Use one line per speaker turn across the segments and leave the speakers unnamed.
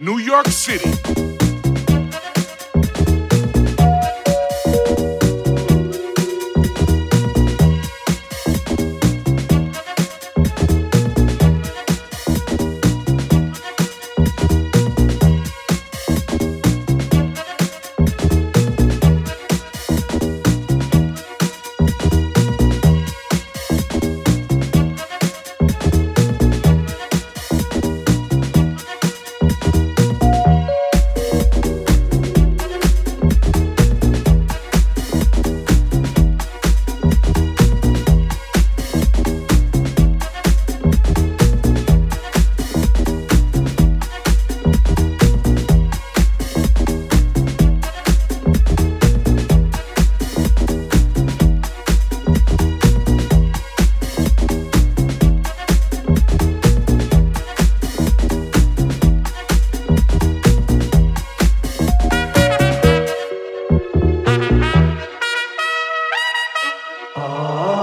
New York City. Oh.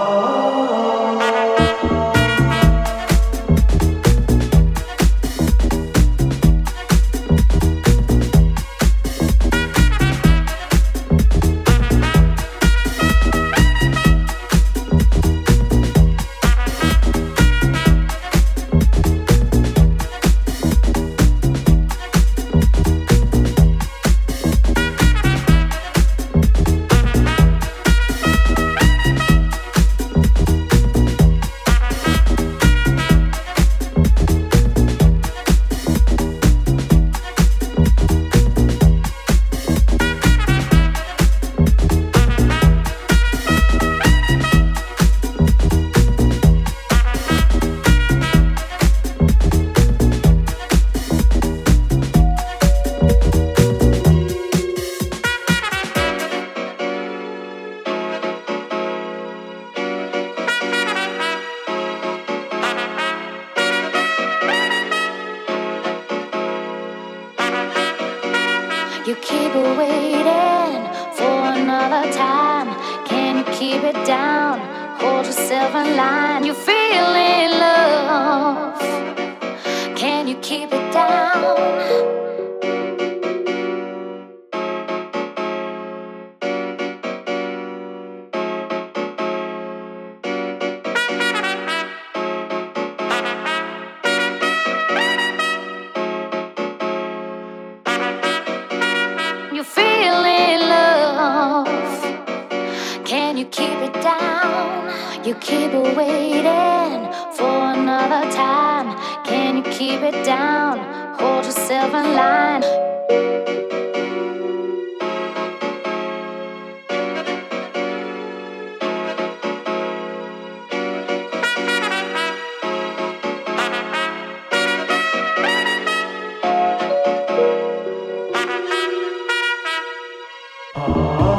You keep waiting for another time. Can you keep it down? Hold yourself in line. You feel in love. Can you keep it down? When you keep it down, you keep waiting for another time. Can you keep it down? Hold yourself in line. Oh.